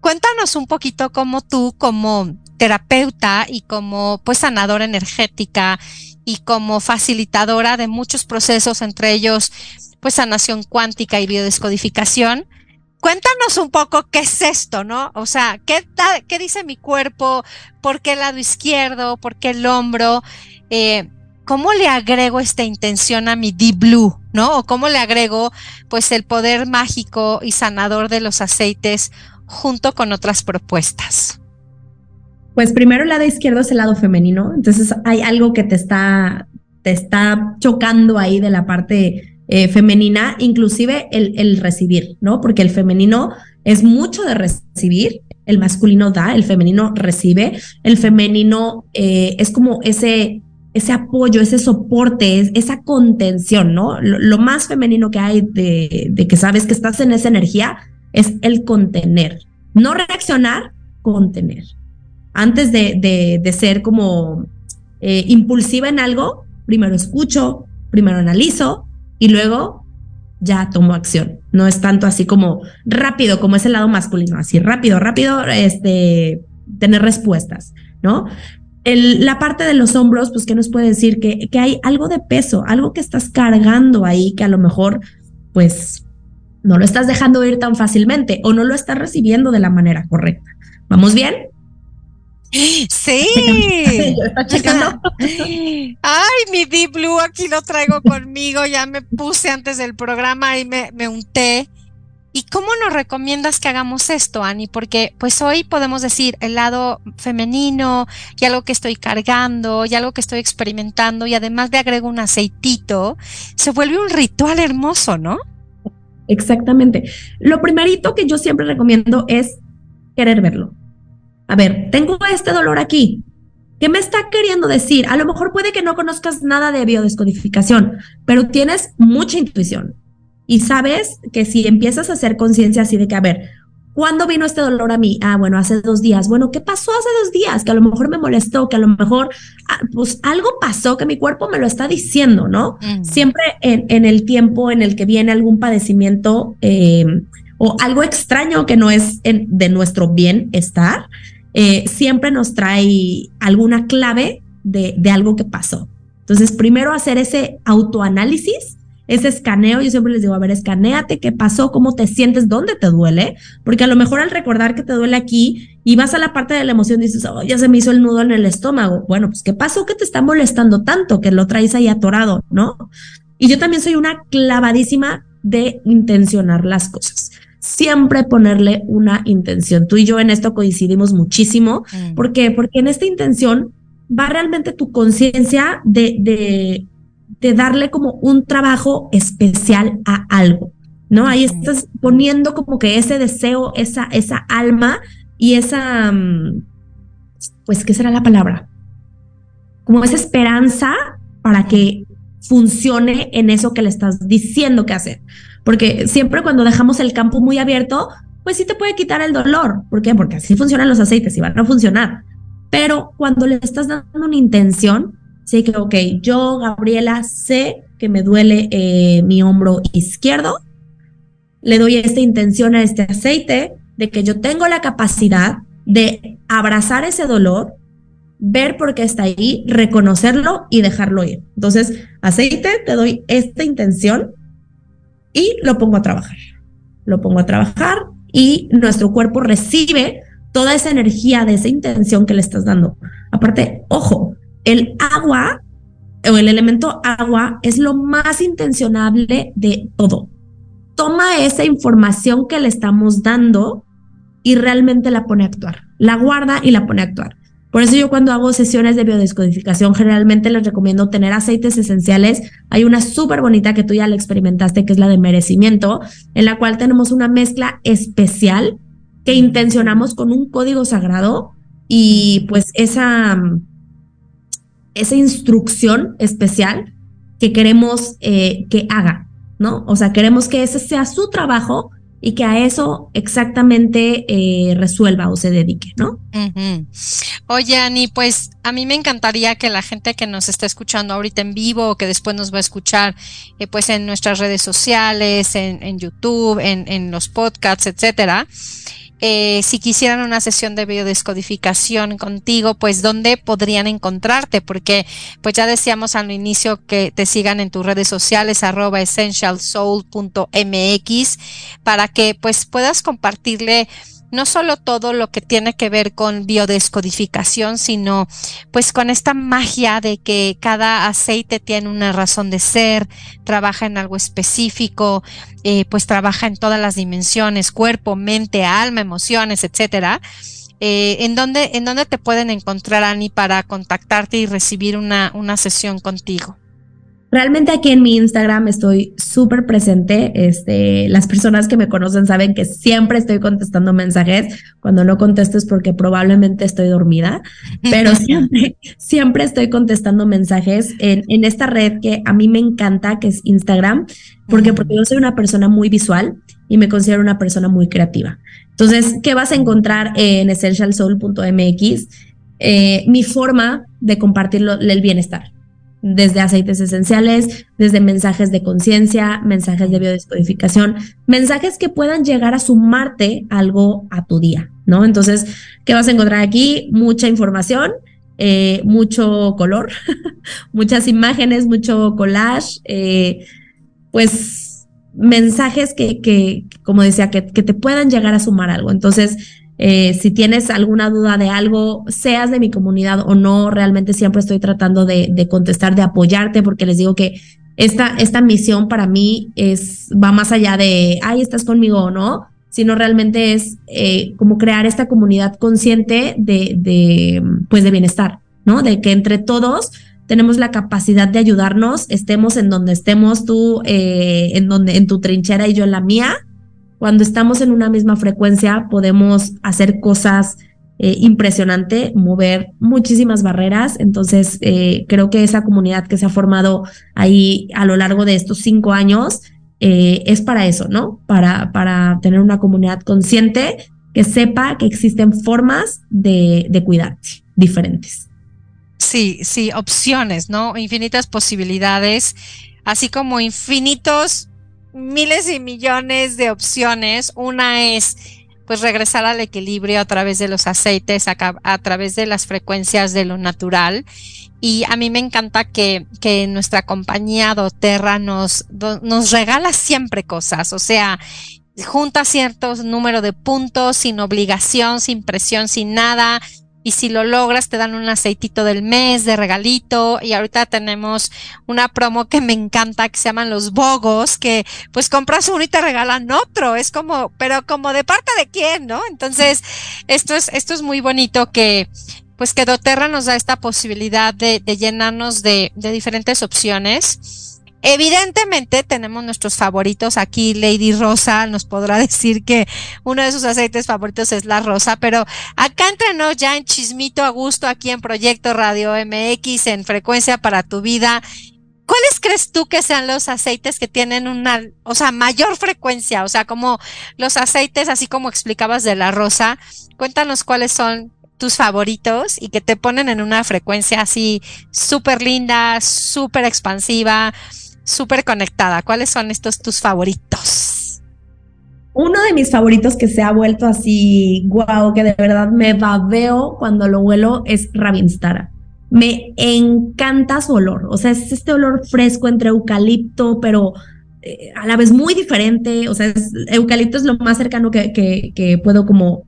cuéntanos un poquito cómo tú, como terapeuta y como pues sanadora energética y como facilitadora de muchos procesos, entre ellos pues sanación cuántica y biodescodificación, cuéntanos un poco qué es esto, ¿no? O sea, ¿qué, qué dice mi cuerpo? ¿Por qué el lado izquierdo? ¿Por qué el hombro? Eh, ¿cómo le agrego esta intención a mi Deep Blue? ¿No? O cómo le agrego pues el poder mágico y sanador de los aceites junto con otras propuestas. Pues primero el lado izquierdo es el lado femenino, entonces hay algo que te está, te está chocando ahí de la parte eh, femenina, inclusive el, el recibir, ¿no? Porque el femenino es mucho de recibir, el masculino da, el femenino recibe, el femenino eh, es como ese ese apoyo, ese soporte, esa contención, ¿no? Lo, más femenino que hay de, que sabes que estás en esa energía es el contener. No reaccionar, contener. Antes de, de, ser como eh, impulsiva en algo, primero escucho, primero analizo y luego ya tomo acción. No es tanto así como rápido, como es el lado masculino, así rápido, rápido, este, tener respuestas, ¿no? La parte de los hombros, pues, ¿qué nos puede decir? Que, hay algo de peso, algo que estás cargando ahí que a lo mejor, pues, no lo estás dejando ir tan fácilmente o no lo estás recibiendo de la manera correcta. ¿Vamos bien? Sí. Ay, mi Deep Blue, aquí lo traigo conmigo. Ya me puse antes del programa y me, me unté. ¿Y cómo nos recomiendas que hagamos esto, Ani? Porque pues hoy podemos decir el lado femenino y algo que estoy cargando y algo que estoy experimentando y además le agrego un aceitito, se vuelve un ritual hermoso, ¿no? Exactamente. Lo primerito que yo siempre recomiendo es querer verlo. A ver, tengo este dolor aquí. ¿Qué me está queriendo decir? A lo mejor puede que no conozcas nada de biodescodificación, pero tienes mucha intuición y sabes que si empiezas a hacer conciencia así de que, a ver, ¿cuándo vino este dolor a mí? Ah, bueno, hace dos días. Bueno, ¿qué pasó hace dos días? Que a lo mejor me molestó, que a lo mejor, ah, pues algo pasó que mi cuerpo me lo está diciendo, ¿no? Siempre en, el tiempo en el que viene algún padecimiento eh, o algo extraño que no es de nuestro bienestar, eh, siempre nos trae alguna clave de, de algo que pasó. Entonces, primero hacer ese autoanálisis ese escaneo, yo siempre les digo, a ver, escaneate, qué pasó, cómo te sientes, dónde te duele, porque a lo mejor al recordar que te duele aquí y vas a la parte de la emoción, dices, oh, ya se me hizo el nudo en el estómago. Bueno, pues qué pasó que te está molestando tanto, que lo traes ahí atorado, ¿no? Y yo también soy una clavadísima de intencionar las cosas. Siempre ponerle una intención. Tú y yo en esto coincidimos muchísimo. Mm. ¿Por qué? Porque en esta intención va realmente tu conciencia de, de de darle como un trabajo especial a algo, ¿no? Ahí estás poniendo como que ese deseo, esa, esa alma y esa, mm, pues, ¿qué será la palabra? Como esa esperanza para que funcione en eso que le estás diciendo que hacer. Porque siempre cuando dejamos el campo muy abierto, pues sí te puede quitar el dolor. ¿Por qué? Porque así funcionan los aceites y van a funcionar. Pero cuando le estás dando una intención, Sí, que, ok, yo, Gabriela, sé que me duele eh, mi hombro izquierdo. Le doy esta intención a este aceite de que yo tengo la capacidad de abrazar ese dolor, ver por qué está ahí, reconocerlo y dejarlo ir. Entonces, aceite, te doy esta intención y lo pongo a trabajar. Lo pongo a trabajar y nuestro cuerpo recibe toda esa energía de esa intención que le estás dando. Aparte, ojo, el agua o el elemento agua es lo más intencionable de todo. Toma esa información que le estamos dando y realmente la pone a actuar. La guarda y la pone a actuar. Por eso yo cuando hago sesiones de biodescodificación generalmente les recomiendo tener aceites esenciales. Hay una súper bonita que tú ya la experimentaste, que es la de merecimiento, en la cual tenemos una mezcla especial que intencionamos con un código sagrado y pues esa esa instrucción especial que queremos eh, que haga, ¿no? O sea, queremos que ese sea su trabajo y que a eso exactamente eh, resuelva o se dedique, ¿no? Oye, Ani, pues a mí me encantaría que la gente que nos está escuchando ahorita en vivo o que después nos va a escuchar eh, pues en nuestras redes sociales, en, YouTube, en, en los podcasts, etcétera, eh, si quisieran una sesión de biodescodificación contigo, pues dónde podrían encontrarte, porque pues ya decíamos al inicio que te sigan en tus redes sociales arroba essentialsoul.mx para que pues puedas compartirle no solo todo lo que tiene que ver con biodescodificación, sino pues con esta magia de que cada aceite tiene una razón de ser, trabaja en algo específico, eh, pues trabaja en todas las dimensiones, cuerpo, mente, alma, emociones, etcétera. Eh, ¿en, dónde, ¿En dónde te pueden encontrar, Ani, para contactarte y recibir una, una sesión contigo? Realmente aquí en mi Instagram estoy súper presente. Este, las personas que me conocen saben que siempre estoy contestando mensajes. Cuando no contesto es porque probablemente estoy dormida, pero siempre, siempre estoy contestando mensajes en, en esta red que a mí me encanta, que es Instagram, porque, porque yo soy una persona muy visual y me considero una persona muy creativa. Entonces, ¿qué vas a encontrar en essentialsoul.mx? Eh, mi forma de compartir el bienestar desde aceites esenciales, desde mensajes de conciencia, mensajes de biodescodificación, mensajes que puedan llegar a sumarte algo a tu día, ¿no? Entonces, ¿qué vas a encontrar aquí? Mucha información, eh, mucho color, muchas imágenes, mucho collage, eh, pues mensajes que, que como decía, que, que te puedan llegar a sumar algo. Entonces, eh, si tienes alguna duda de algo, seas de mi comunidad o no, realmente siempre estoy tratando de, contestar, de apoyarte, porque les digo que esta, esta misión para mí es, va más allá de, ay, estás conmigo o no, sino realmente es eh, como crear esta comunidad consciente de, de, pues de bienestar, ¿no? De que entre todos tenemos la capacidad de ayudarnos, estemos en donde estemos, tú eh, en donde en tu trinchera y yo en la mía. Cuando estamos en una misma frecuencia, podemos hacer cosas eh, impresionante, mover muchísimas barreras. Entonces, eh, creo que esa comunidad que se ha formado ahí a lo largo de estos cinco años eh, es para eso, ¿no? Para, para tener una comunidad consciente que sepa que existen formas de, de cuidarte diferentes. Sí, sí, opciones, ¿no? Infinitas posibilidades, así como infinitos miles y millones de opciones. Una es pues regresar al equilibrio a través de los aceites, a, través de las frecuencias de lo natural. Y a mí me encanta que, que nuestra compañía doTERRA nos, nos regala siempre cosas, o sea, junta ciertos número de puntos sin obligación, sin presión, sin nada, y si lo logras te dan un aceitito del mes de regalito. Y ahorita tenemos una promo que me encanta que se llaman los bogos que pues compras uno y te regalan otro. Es como pero como de parte de quién no entonces esto es esto es muy bonito que pues que doTERRA nos da esta posibilidad de, de llenarnos de, de diferentes opciones Evidentemente tenemos nuestros favoritos. Aquí Lady Rosa nos podrá decir que uno de sus aceites favoritos es la rosa, pero acá entrenos ya en Chismito a gusto, aquí en Proyecto Radio MX, en Frecuencia para tu Vida. ¿Cuáles crees tú que sean los aceites que tienen una, o sea, mayor frecuencia? O sea, como los aceites, así como explicabas de la rosa. Cuéntanos cuáles son tus favoritos y que te ponen en una frecuencia así súper linda, súper expansiva súper conectada. ¿Cuáles son estos tus favoritos? Uno de mis favoritos que se ha vuelto así, guau, que de verdad me babeo cuando lo huelo es Ravinstara. Me encanta su olor, o sea, es este olor fresco entre eucalipto, pero eh, a la vez muy diferente, o sea, es, eucalipto es lo más cercano que, que, que puedo como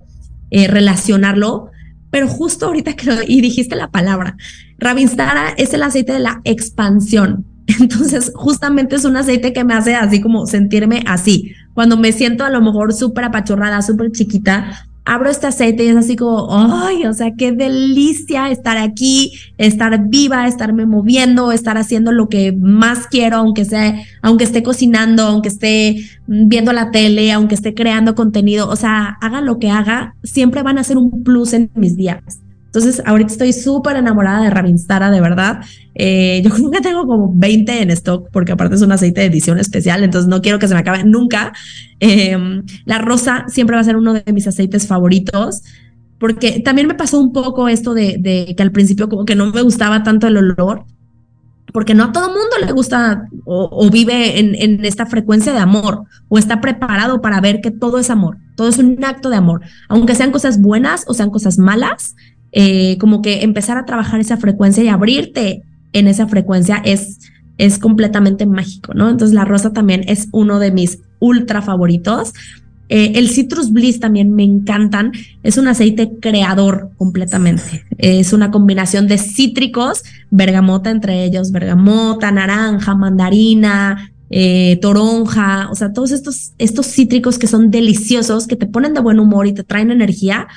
eh, relacionarlo, pero justo ahorita que lo, y dijiste la palabra, Ravinstara es el aceite de la expansión. Entonces, justamente es un aceite que me hace así como sentirme así. Cuando me siento a lo mejor súper apachurrada, súper chiquita, abro este aceite y es así como, ay, o sea, qué delicia estar aquí, estar viva, estarme moviendo, estar haciendo lo que más quiero, aunque sea, aunque esté cocinando, aunque esté viendo la tele, aunque esté creando contenido, o sea, haga lo que haga, siempre van a ser un plus en mis días. Entonces, ahorita estoy súper enamorada de Ravinstara, de verdad. Eh, yo que tengo como 20 en stock, porque aparte es un aceite de edición especial, entonces no quiero que se me acabe nunca. Eh, la rosa siempre va a ser uno de mis aceites favoritos, porque también me pasó un poco esto de, de que al principio como que no me gustaba tanto el olor, porque no a todo mundo le gusta o, o vive en, en, esta frecuencia de amor o está preparado para ver que todo es amor, todo es un acto de amor, aunque sean cosas buenas o sean cosas malas, eh, como que empezar a trabajar esa frecuencia y abrirte en esa frecuencia es, es completamente mágico, ¿no? Entonces la rosa también es uno de mis ultra favoritos. Eh, el Citrus Bliss también me encantan. Es un aceite creador completamente. Es una combinación de cítricos, bergamota entre ellos, bergamota, naranja, mandarina, eh, toronja, o sea, todos estos, estos cítricos que son deliciosos, que te ponen de buen humor y te traen energía,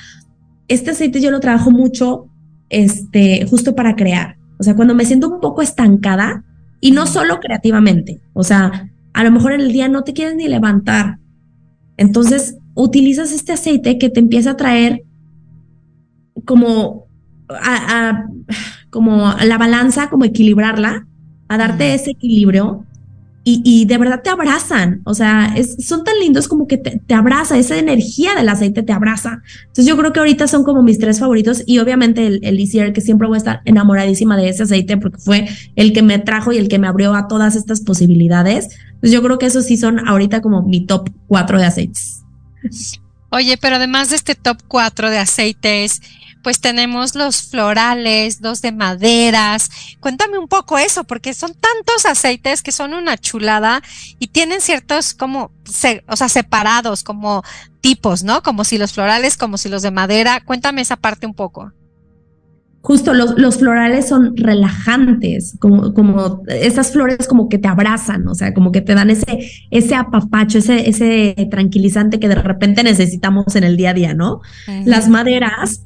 este aceite yo lo trabajo mucho, este, justo para crear. O sea, cuando me siento un poco estancada y no solo creativamente, o sea, a lo mejor en el día no te quieres ni levantar. Entonces, utilizas este aceite que te empieza a traer como a, a como la balanza, como equilibrarla, a darte ese equilibrio y, de verdad te abrazan, o sea, es, son tan lindos como que te, te, abraza, esa energía del aceite te abraza. Entonces yo creo que ahorita son como mis tres favoritos y obviamente el, el que siempre voy a estar enamoradísima de ese aceite porque fue el que me trajo y el que me abrió a todas estas posibilidades. Entonces yo creo que esos sí son ahorita como mi top cuatro de aceites. Oye, pero además de este top cuatro de aceites, pues tenemos los florales, los de maderas. Cuéntame un poco eso, porque son tantos aceites que son una chulada y tienen ciertos como, o sea, separados, como tipos, ¿no? Como si los florales, como si los de madera. Cuéntame esa parte un poco justo los, los, florales son relajantes, como, como esas flores como que te abrazan, o sea, como que te dan ese, ese apapacho, ese, ese tranquilizante que de repente necesitamos en el día a día, ¿no? Las maderas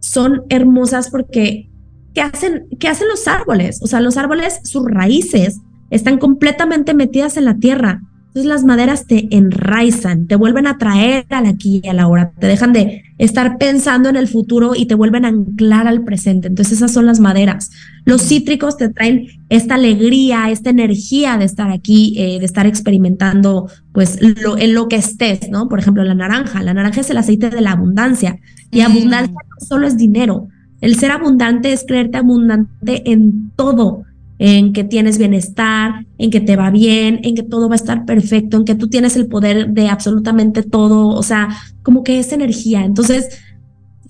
son hermosas porque ¿qué hacen, ¿qué hacen los árboles? O sea, los árboles, sus raíces están completamente metidas en la tierra. Entonces las maderas te enraizan, te vuelven a traer al aquí y a la hora, te dejan de estar pensando en el futuro y te vuelven a anclar al presente. Entonces esas son las maderas. Los cítricos te traen esta alegría, esta energía de estar aquí, eh, de estar experimentando pues en lo que estés, ¿no? Por ejemplo, la naranja. La naranja es el aceite de la abundancia y mm. abundancia no solo es dinero. El ser abundante es creerte abundante en todo en que tienes bienestar, en que te va bien, en que todo va a estar perfecto, en que tú tienes el poder de absolutamente todo, o sea, como que es energía. Entonces,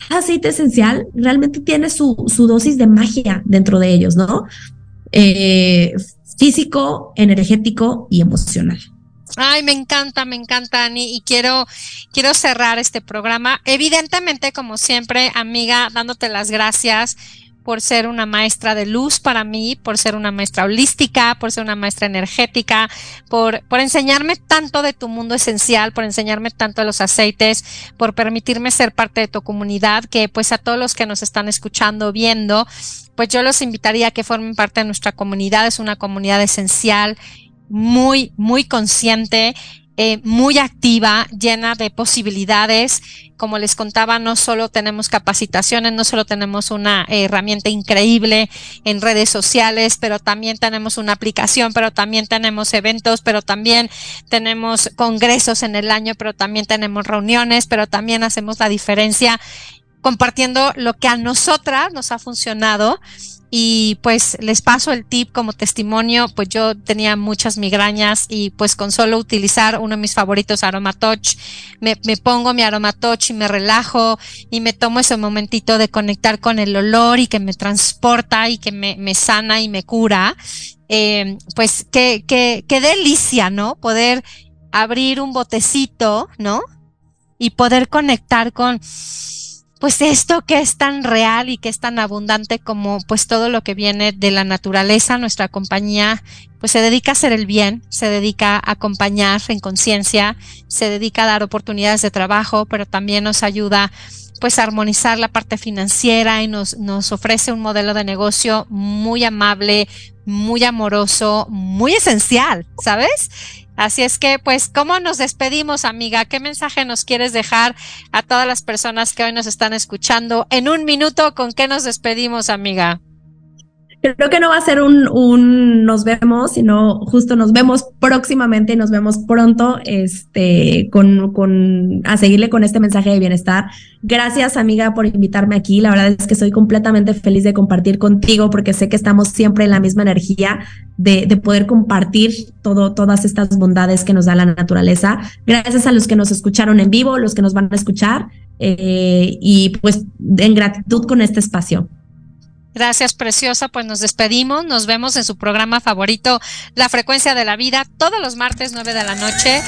aceite esencial realmente tiene su, su dosis de magia dentro de ellos, ¿no? Eh, físico, energético y emocional. Ay, me encanta, me encanta, Ani, y quiero, quiero cerrar este programa. Evidentemente, como siempre, amiga, dándote las gracias por ser una maestra de luz para mí, por ser una maestra holística, por ser una maestra energética, por, por enseñarme tanto de tu mundo esencial, por enseñarme tanto de los aceites, por permitirme ser parte de tu comunidad, que pues a todos los que nos están escuchando, viendo, pues yo los invitaría a que formen parte de nuestra comunidad. Es una comunidad esencial, muy, muy consciente eh, muy activa, llena de posibilidades. Como les contaba, no solo tenemos capacitaciones, no solo tenemos una herramienta increíble en redes sociales, pero también tenemos una aplicación, pero también tenemos eventos, pero también tenemos congresos en el año, pero también tenemos reuniones, pero también hacemos la diferencia compartiendo lo que a nosotras nos ha funcionado y pues les paso el tip como testimonio, pues yo tenía muchas migrañas y pues con solo utilizar uno de mis favoritos Aromatouch, me, me pongo mi Aromatouch y me relajo y me tomo ese momentito de conectar con el olor y que me transporta y que me, me sana y me cura. Eh, pues qué, qué, qué delicia, ¿no? Poder abrir un botecito, ¿no? Y poder conectar con pues esto que es tan real y que es tan abundante como pues todo lo que viene de la naturaleza, nuestra compañía pues se dedica a hacer el bien, se dedica a acompañar en conciencia, se dedica a dar oportunidades de trabajo, pero también nos ayuda pues a armonizar la parte financiera y nos, nos ofrece un modelo de negocio muy amable, muy amoroso, muy esencial, ¿sabes? Así es que, pues, ¿cómo nos despedimos, amiga? ¿Qué mensaje nos quieres dejar a todas las personas que hoy nos están escuchando? En un minuto, ¿con qué nos despedimos, amiga? Creo que no va a ser un, un nos vemos, sino justo nos vemos próximamente y nos vemos pronto este, con, con, a seguirle con este mensaje de bienestar. Gracias, amiga, por invitarme aquí. La verdad es que soy completamente feliz de compartir contigo porque sé que estamos siempre en la misma energía de, de poder compartir todo, todas estas bondades que nos da la naturaleza. Gracias a los que nos escucharon en vivo, los que nos van a escuchar eh, y pues en gratitud con este espacio. Gracias, preciosa. Pues nos despedimos. Nos vemos en su programa favorito, La Frecuencia de la Vida, todos los martes 9 de la noche.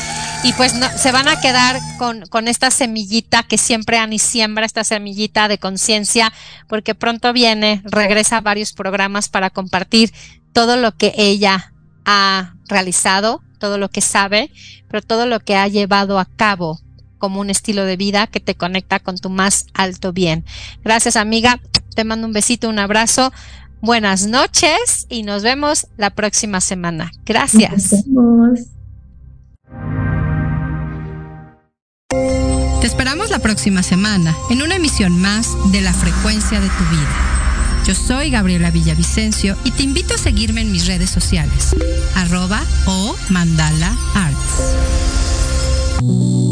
Y pues se van a quedar con, con esta semillita que siempre Ani siembra, esta semillita de conciencia, porque pronto viene, regresa a varios programas para compartir todo lo que ella ha realizado, todo lo que sabe, pero todo lo que ha llevado a cabo como un estilo de vida que te conecta con tu más alto bien. Gracias, amiga. Te mando un besito, un abrazo. Buenas noches y nos vemos la próxima semana. Gracias. Te esperamos la próxima semana en una emisión más de La Frecuencia de tu Vida. Yo soy Gabriela Villavicencio y te invito a seguirme en mis redes sociales, arroba o mandala arts.